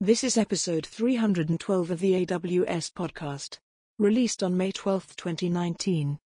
This is episode 312 of the AWS podcast, released on May 12, 2019.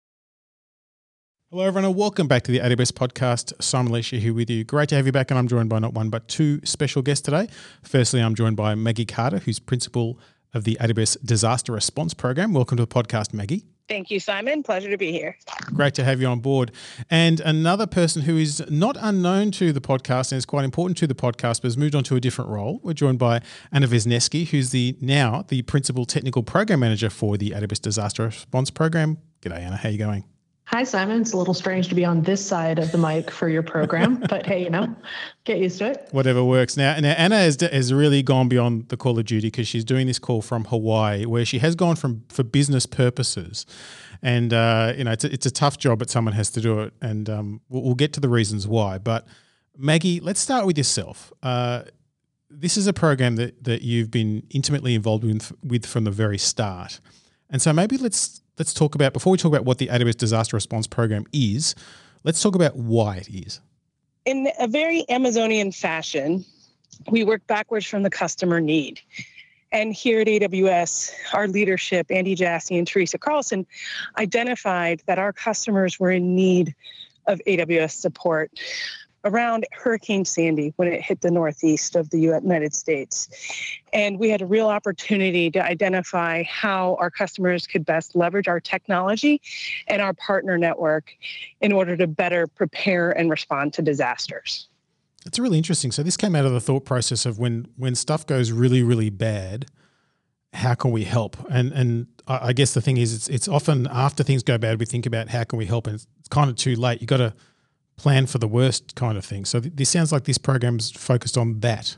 Hello, everyone, and welcome back to the AWS podcast. Simon Elisha here with you. Great to have you back, and I'm joined by not one but two special guests today. Firstly, I'm joined by Maggie Carter, who's principal of the AWS Disaster Response Program. Welcome to the podcast, Maggie. Thank you, Simon. Pleasure to be here. Great to have you on board. And another person who is not unknown to the podcast and is quite important to the podcast, but has moved on to a different role. We're joined by Anna Wisniewski, who's the now the principal technical program manager for the AWS Disaster Response Program. G'day, Anna. How are you going? Hi, Simon. It's a little strange to be on this side of the mic for your program, but hey, you know, get used to it. Whatever works. Now, now Anna has, has really gone beyond the call of duty because she's doing this call from Hawaii, where she has gone from for business purposes. And uh, you know, it's a, it's a tough job, but someone has to do it, and um, we'll, we'll, get to the reasons why. But Maggie, let's start with yourself. Uh, this is a program that that you've been intimately involved with, with from the very start, and so maybe let's let's talk about before we talk about what the AWS Disaster Response Program is. Let's talk about why it is. In a very Amazonian fashion, we work backwards from the customer need. And here at AWS, our leadership, Andy Jassy and Teresa Carlson, identified that our customers were in need of AWS support around Hurricane Sandy when it hit the northeast of the United States. And we had a real opportunity to identify how our customers could best leverage our technology and our partner network in order to better prepare and respond to disasters. It's really interesting. So this came out of the thought process of when when stuff goes really really bad, how can we help? And and I guess the thing is, it's it's often after things go bad, we think about how can we help, and it's kind of too late. You got to plan for the worst kind of thing. So th- this sounds like this program's focused on that.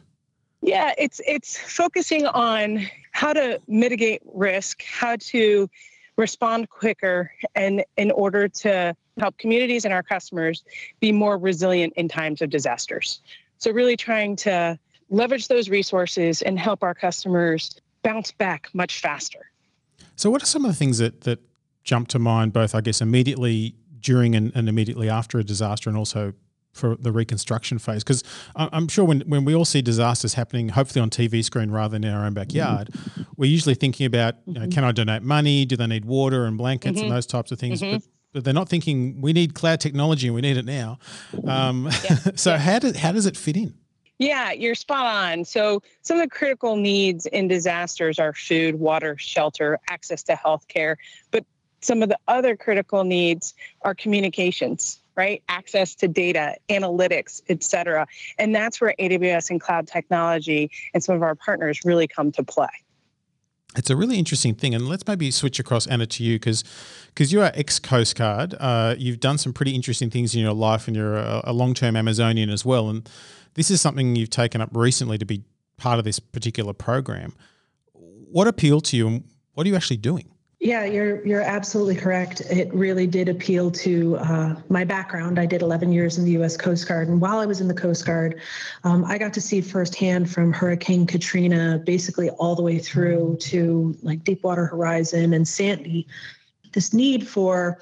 Yeah, it's it's focusing on how to mitigate risk, how to respond quicker, and in order to help communities and our customers be more resilient in times of disasters. So really trying to leverage those resources and help our customers bounce back much faster. So what are some of the things that that jump to mind both I guess immediately during and, and immediately after a disaster and also for the reconstruction phase because i'm sure when, when we all see disasters happening hopefully on tv screen rather than in our own backyard mm-hmm. we're usually thinking about you know, mm-hmm. can i donate money do they need water and blankets mm-hmm. and those types of things mm-hmm. but, but they're not thinking we need cloud technology and we need it now um, yeah. so yeah. how, does, how does it fit in yeah, you're spot on. So, some of the critical needs in disasters are food, water, shelter, access to healthcare. But some of the other critical needs are communications right access to data analytics et cetera and that's where aws and cloud technology and some of our partners really come to play it's a really interesting thing, and let's maybe switch across Anna to you because because you are ex Coast Guard. Uh, you've done some pretty interesting things in your life, and you're a, a long term Amazonian as well. And this is something you've taken up recently to be part of this particular program. What appealed to you, and what are you actually doing? Yeah, you're you're absolutely correct. It really did appeal to uh, my background. I did 11 years in the U.S. Coast Guard, and while I was in the Coast Guard, um, I got to see firsthand from Hurricane Katrina, basically all the way through to like Deepwater Horizon and Sandy, this need for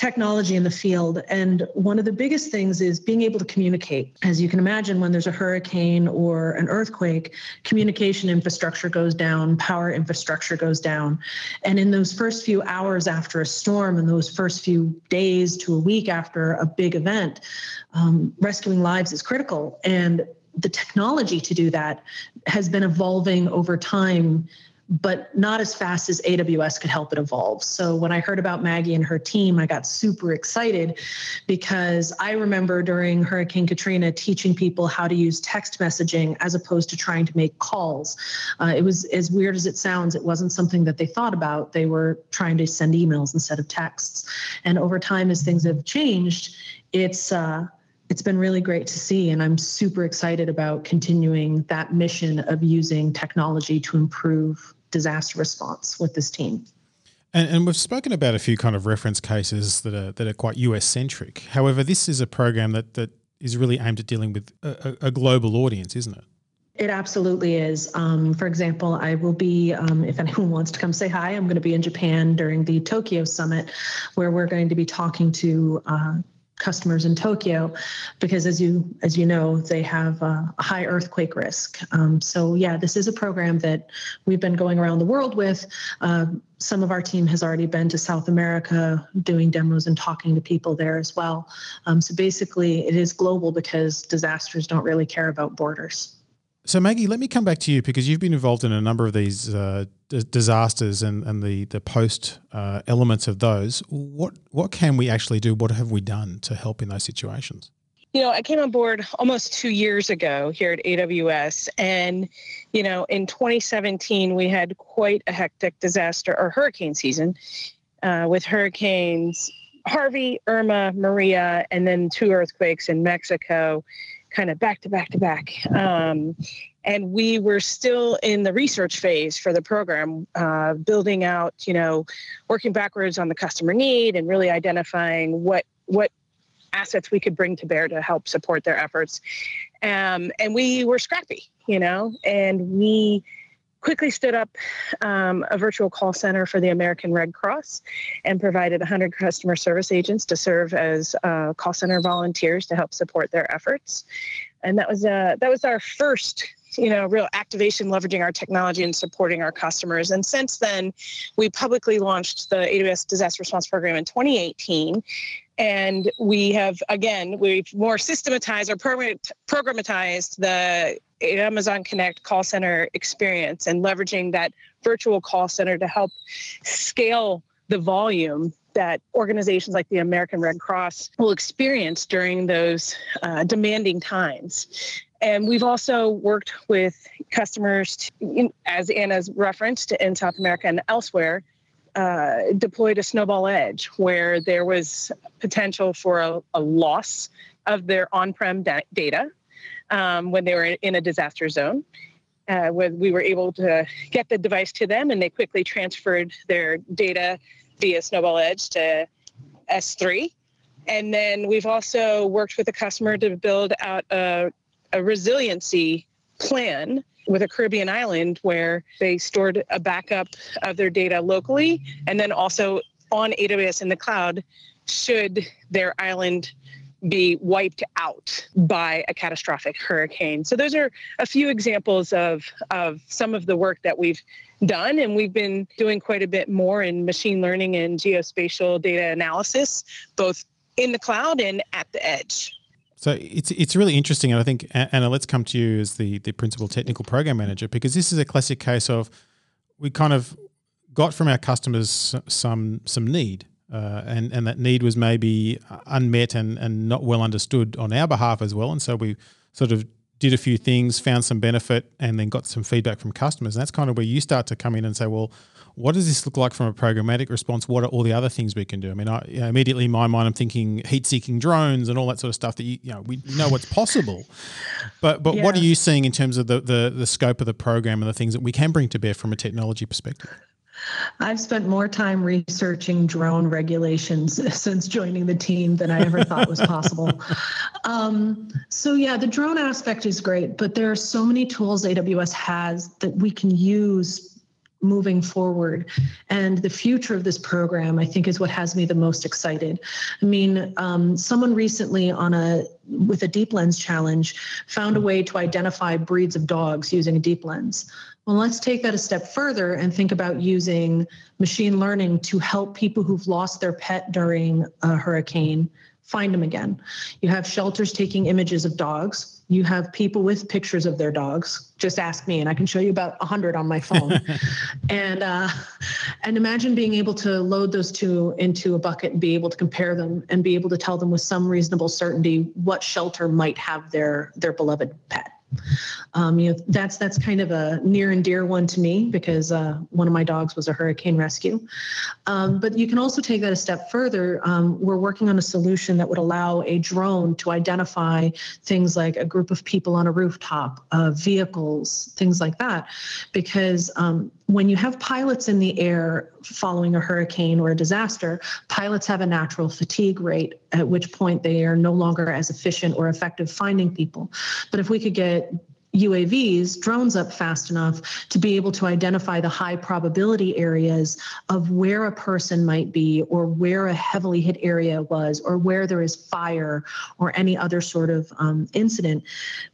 technology in the field. And one of the biggest things is being able to communicate. As you can imagine, when there's a hurricane or an earthquake, communication infrastructure goes down, power infrastructure goes down. And in those first few hours after a storm, and those first few days to a week after a big event, um, rescuing lives is critical. And the technology to do that has been evolving over time but not as fast as AWS could help it evolve. So when I heard about Maggie and her team, I got super excited because I remember during Hurricane Katrina teaching people how to use text messaging as opposed to trying to make calls. Uh, it was as weird as it sounds, it wasn't something that they thought about. They were trying to send emails instead of texts. And over time, as things have changed, it's uh, it's been really great to see and i'm super excited about continuing that mission of using technology to improve disaster response with this team. And, and, we've spoken about a few kind of reference cases that are that are quite US centric. However, this is a program that that is really aimed at dealing with a, a global audience, isn't it? It absolutely is. Um, for example, I will be, um, if anyone wants to come say hi, I'm going to be in Japan during the Tokyo Summit, where we're going to be talking to uh, customers in Tokyo, because as you as you know, they have a high earthquake risk. Um, so yeah, this is a program that we've been going around the world with. Uh, some of our team has already been to South America doing demos and talking to people there as well. Um, so basically, it is global because disasters don't really care about borders. So Maggie, let me come back to you because you've been involved in a number of these uh, d- disasters and, and the the post uh, elements of those. What what can we actually do? What have we done to help in those situations? You know, I came on board almost two years ago here at AWS, and you know, in 2017 we had quite a hectic disaster or hurricane season uh, with hurricanes Harvey, Irma, Maria, and then two earthquakes in Mexico kind of back to back to back. Um, and we were still in the research phase for the program, uh, building out, you know, working backwards on the customer need and really identifying what what assets we could bring to bear to help support their efforts. Um, and we were scrappy, you know, and we quickly stood up um, a virtual call center for the American Red Cross and provided 100 customer service agents to serve as uh, call center volunteers to help support their efforts. And that was uh, that was our first you know real activation leveraging our technology and supporting our customers and since then we publicly launched the aws disaster response program in 2018 and we have again we've more systematized or programatized the Amazon Connect call center experience and leveraging that virtual call center to help scale the volume that organizations like the American Red Cross will experience during those uh, demanding times. And we've also worked with customers, to, as Anna's referenced, in South America and elsewhere, uh, deployed a snowball edge where there was potential for a, a loss of their on prem da- data um, when they were in a disaster zone. Uh, where we were able to get the device to them and they quickly transferred their data via Snowball Edge to S3. And then we've also worked with a customer to build out a, a resiliency plan with a Caribbean island where they stored a backup of their data locally and then also on AWS in the cloud should their island be wiped out by a catastrophic hurricane. So those are a few examples of of some of the work that we've done and we've been doing quite a bit more in machine learning and geospatial data analysis both in the cloud and at the edge. So it's it's really interesting, and I think Anna, let's come to you as the the principal technical program manager because this is a classic case of we kind of got from our customers some some need uh, and and that need was maybe unmet and and not well understood on our behalf as well. And so we sort of did a few things, found some benefit, and then got some feedback from customers. And that's kind of where you start to come in and say, well, what does this look like from a programmatic response? What are all the other things we can do? I mean, I, you know, immediately in my mind, I'm thinking heat-seeking drones and all that sort of stuff that you, you know we know what's possible. But but yeah. what are you seeing in terms of the, the the scope of the program and the things that we can bring to bear from a technology perspective? I've spent more time researching drone regulations since joining the team than I ever thought was possible. Um, so, yeah, the drone aspect is great, but there are so many tools AWS has that we can use moving forward. And the future of this program, I think, is what has me the most excited. I mean, um, someone recently on a with a DeepLens challenge found a way to identify breeds of dogs using a DeepLens. Well, let's take that a step further and think about using machine learning to help people who've lost their pet during a hurricane find them again. You have shelters taking images of dogs. You have people with pictures of their dogs. Just ask me, and I can show you about 100 on my phone. and uh, and imagine being able to load those two into a bucket and be able to compare them and be able to tell them with some reasonable certainty what shelter might have their their beloved pet. Um, you know, that's that's kind of a near and dear one to me because uh, one of my dogs was a hurricane rescue. Um, but you can also take that a step further. Um, we're working on a solution that would allow a drone to identify things like a group of people on a rooftop, uh, vehicles, things like that, because um, when you have pilots in the air following a hurricane or a disaster, pilots have a natural fatigue rate, at which point they are no longer as efficient or effective finding people. But if we could get that UAVs, drones up fast enough to be able to identify the high probability areas of where a person might be or where a heavily hit area was or where there is fire or any other sort of um, incident,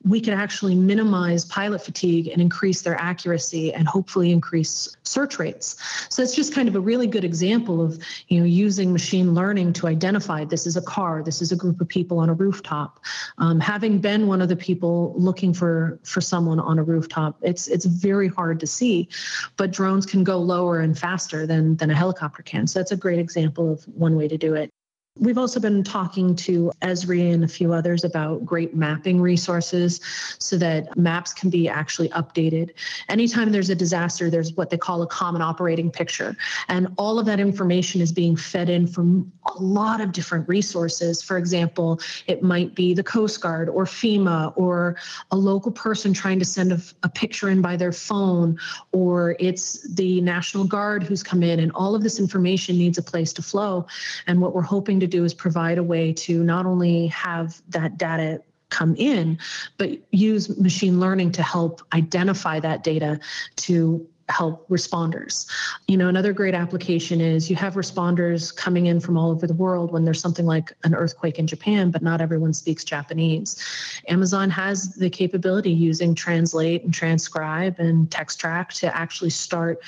we can actually minimize pilot fatigue and increase their accuracy and hopefully increase search rates. So it's just kind of a really good example of you know using machine learning to identify this is a car, this is a group of people on a rooftop. Um, having been one of the people looking for for someone on a rooftop. It's it's very hard to see, but drones can go lower and faster than than a helicopter can. So that's a great example of one way to do it. We've also been talking to Esri and a few others about great mapping resources so that maps can be actually updated. Anytime there's a disaster, there's what they call a common operating picture. And all of that information is being fed in from a lot of different resources. For example, it might be the Coast Guard or FEMA or a local person trying to send a, a picture in by their phone, or it's the National Guard who's come in, and all of this information needs a place to flow. And what we're hoping to to do is provide a way to not only have that data come in, but use machine learning to help identify that data to help responders. You know, another great application is you have responders coming in from all over the world when there's something like an earthquake in Japan, but not everyone speaks Japanese. Amazon has the capability using translate and transcribe and Textract to actually start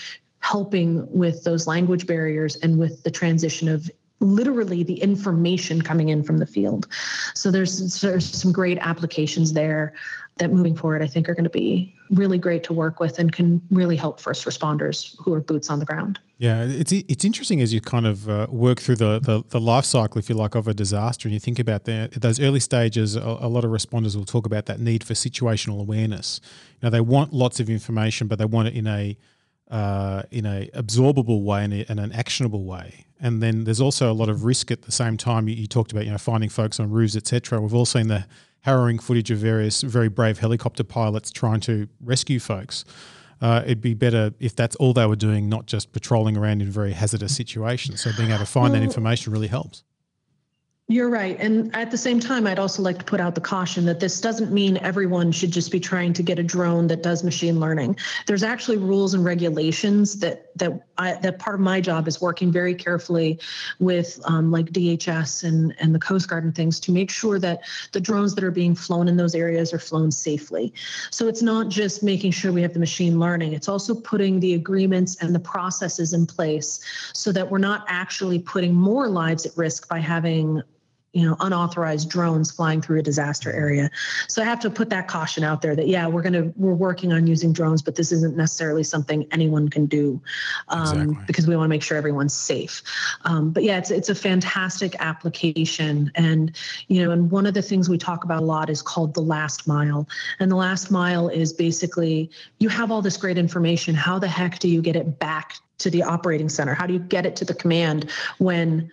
helping with those language barriers and with the transition of literally the information coming in from the field. So there's there's some great applications there that moving forward I think are going to be really great to work with and can really help first responders who are boots on the ground. Yeah, it's it's interesting as you kind of uh, work through the, the, the life cycle, if you like, of a disaster, and you think about that those early stages. A, a, lot of responders will talk about that need for situational awareness. You know, they want lots of information, but they want it in a uh, in a absorbable way and, in an actionable way. And then there's also a lot of risk at the same time. You, you talked about you know finding folks on roofs, etc. We've all seen the harrowing footage of various very brave helicopter pilots trying to rescue folks. Uh, it'd be better if that's all they were doing, not just patrolling around in very hazardous situations. So being able to find well, that information really helps. You're right. And at the same time, I'd also like to put out the caution that this doesn't mean everyone should just be trying to get a drone that does machine learning. There's actually rules and regulations that that I, that part of my job is working very carefully with um, like DHS and, and the Coast Guard and things to make sure that the drones that are being flown in those areas are flown safely. So it's not just making sure we have the machine learning, it's also putting the agreements and the processes in place so that we're not actually putting more lives at risk by having you know unauthorized drones flying through a disaster area. So i have to put that caution out there that yeah we're going to we're working on using drones but this isn't necessarily something anyone can do um, exactly. because we want to make sure everyone's safe. Um, but yeah it's it's a fantastic application. And you know and one of the things we talk about a lot is called the last mile. And the last mile is basically you have all this great information. How the heck do you get it back to the operating center? How do you get it to the command when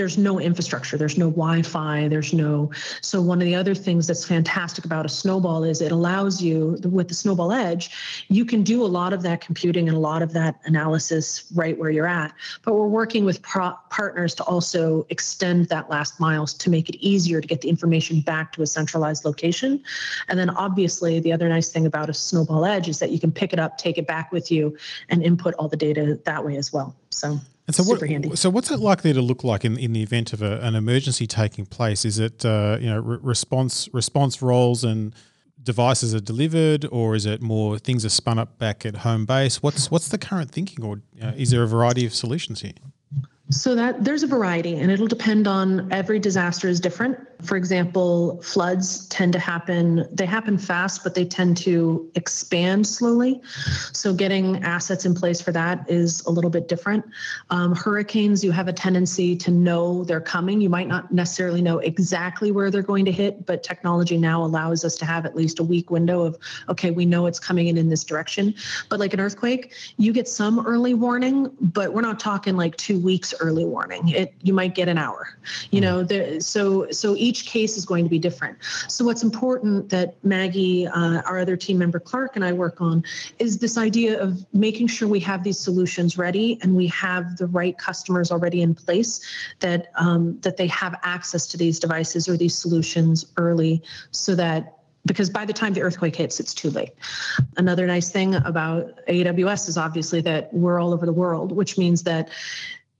there's no infrastructure there's no wi-fi there's no so one of the other things that's fantastic about a snowball is it allows you with the snowball edge you can do a lot of that computing and a lot of that analysis right where you're at. But we're working with pro- partners to also extend that last miles to make it easier to get the information back to a centralized location. And then obviously the other nice thing about a snowball edge is that you can pick it up take it back with you and input all the data that way as well. So and so, what, handy. so what's it likely to look like in, in the event of a, an emergency taking place? Is it uh, you know re- response response roles and devices are delivered, or is it more things are spun up back at home base? What's what's the current thinking, or you know, is there a variety of solutions here? So that there's a variety and it'll depend on every disaster is different. For example, floods tend to happen, they happen fast, but they tend to expand slowly. So getting assets in place for that is a little bit different. Um, hurricanes, you have a tendency to know they're coming. You might not necessarily know exactly where they're going to hit, but technology now allows us to have at least a week window of, okay, we know it's coming in in this direction. But like an earthquake, you get some early warning, but we're not talking like two weeks early warning. It you might get an hour. You know, there, so so each case is going to be different. So what's important that Maggie, uh, our other team member Clark, and I work on is this idea of making sure we have these solutions ready and we have the right customers already in place that um, that they have access to these devices or these solutions early, so that because by the time the earthquake hits, it's too late. Another nice thing about AWS is obviously that we're all over the world, which means that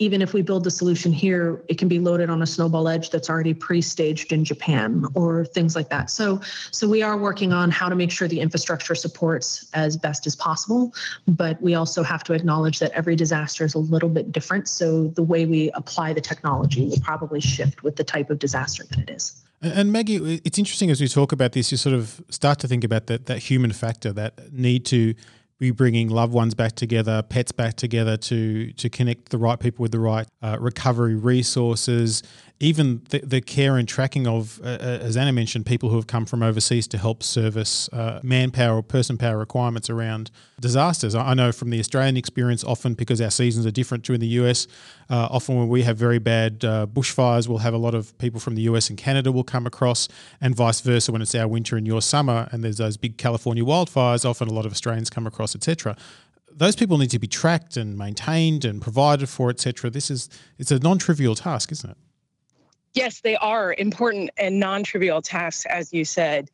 even if we build the solution here, it can be loaded on a snowball edge that's already pre-staged in Japan or things like that. So, so we are working on how to make sure the infrastructure supports as best as possible, but we also have to acknowledge that every disaster is a little bit different. So the way we apply the technology will probably shift with the type of disaster that it is. And Maggie, it's interesting as we talk about this, you sort of start to think about that that human factor, that need to be bringing loved ones back together, pets back together to to connect the right people with the right uh, recovery resources, even the, the care and tracking of, uh, uh, as Anna mentioned, people who have come from overseas to help service uh, manpower or person power requirements around disasters. I know from the Australian experience, often because our seasons are different to in the US, uh, often when we have very bad uh, bushfires, we'll have a lot of people from the US and Canada will come across, and vice versa when it's our winter and your summer, and there's those big California wildfires, often a lot of Australians come across, etc those people need to be tracked and maintained and provided for, etc. This is it's a non-trivial task, isn't it? Yes, they are important and non trivial tasks, as you said.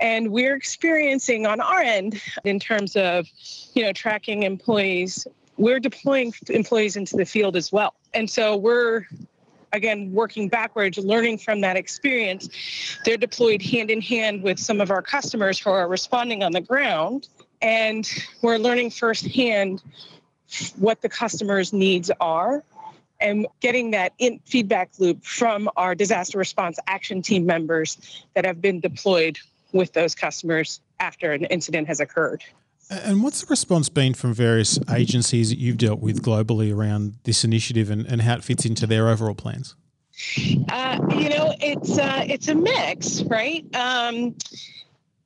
And we're experiencing on our end, in terms of, you know, tracking employees, we're deploying employees into the field as well. And so we're again working backwards learning from that experience they're deployed hand in hand with some of our customers who are responding on the ground and we're learning firsthand what the customers needs are and getting that in feedback loop from our disaster response action team members that have been deployed with those customers after an incident has occurred. And what's the response been from various agencies that you've dealt with globally around this initiative and, and how it fits into their overall plans? Uh, you know, it's uh, it's a mix, right? Um,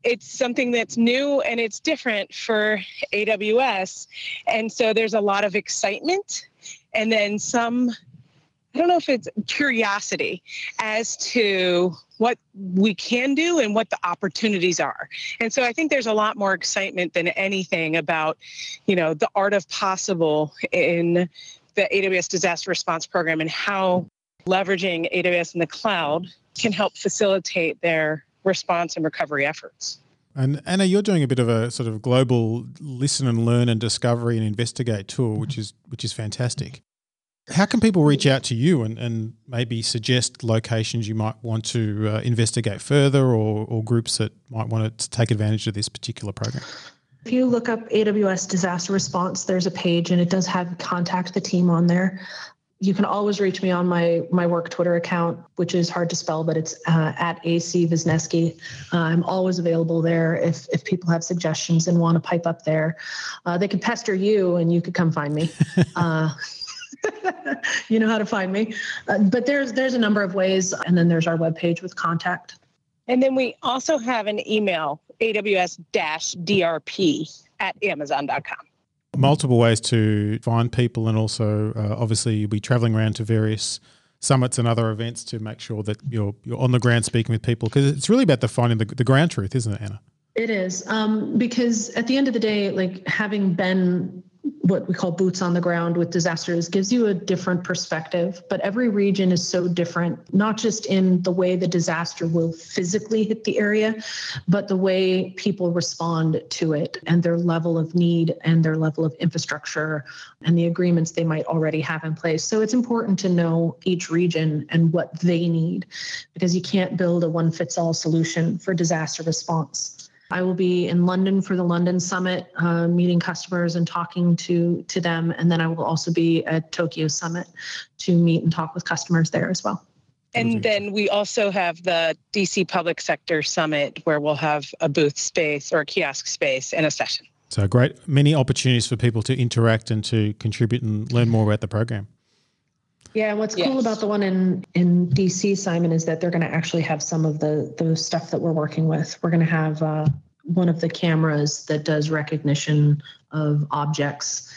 it's something that's new and it's different for AWS, and so there's a lot of excitement and then some I don't know if it's curiosity as to what we can do and what the opportunities are. And so I think there's a lot more excitement than anything about, you know, the art of possible in the AWS disaster response program and how leveraging AWS in the cloud can help facilitate their response and recovery efforts. And Anna, you're doing a bit of a sort of global listen and learn and discovery and investigate tour, which is which is fantastic. How can people reach out to you and, and maybe suggest locations you might want to uh, investigate further or, or groups that might want to take advantage of this particular program? If you look up AWS disaster response, there's a page and it does have contact the team on there. You can always reach me on my my work Twitter account, which is hard to spell, but it's uh, at AC Wisniewski. Uh, I'm always available there if if people have suggestions and want to pipe up there. Uh, they can pester you, and you could come find me. Uh, you know how to find me. Uh, but there's there's a number of ways, and then there's our webpage with contact. And then we also have an email, aws-drp at amazon.com. Multiple ways to find people, and also uh, obviously you'll be traveling around to various summits and other events to make sure that you're you're on the ground speaking with people because it's really about the finding the, the ground truth, isn't it, Anna? It is um, because at the end of the day, like having been what we call boots on the ground with disasters gives you a different perspective. But every region is so different, not just in the way the disaster will physically hit the area, but the way people respond to it and their level of need and their level of infrastructure and the agreements they might already have in place. So it's important to know each region and what they need because you can't build a one fits all solution for disaster response. I will be in London for the London Summit, uh, meeting customers and talking to to them, and then I will also be at Tokyo Summit to meet and talk with customers there as well. And then we also have the DC Public Sector Summit where we'll have a booth space or a kiosk space and a session. So great, many opportunities for people to interact and to contribute and learn more about the program. Yeah, what's yes. cool about the one in in DC, Simon, is that they're going to actually have some of the the stuff that we're working with. We're going to have uh, one of the cameras that does recognition of objects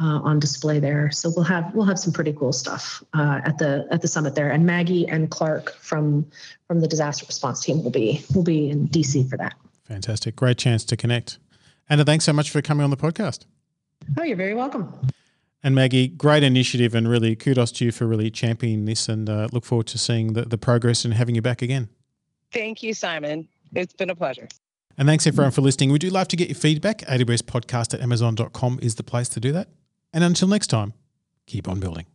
uh, on display there. So we'll have we'll have some pretty cool stuff uh, at the at the summit there. And Maggie and Clark from from the disaster response team will be will be in DC for that. Fantastic, great chance to connect. Anna, thanks so much for coming on the podcast. Oh, you're very welcome. And Maggie, great initiative and really kudos to you for really championing this and uh, look forward to seeing the, the progress and having you back again. Thank you, Simon. It's been a pleasure. And thanks everyone for listening. We do love to get your feedback. AWS podcast at amazon.com is the place to do that. And until next time, keep on building.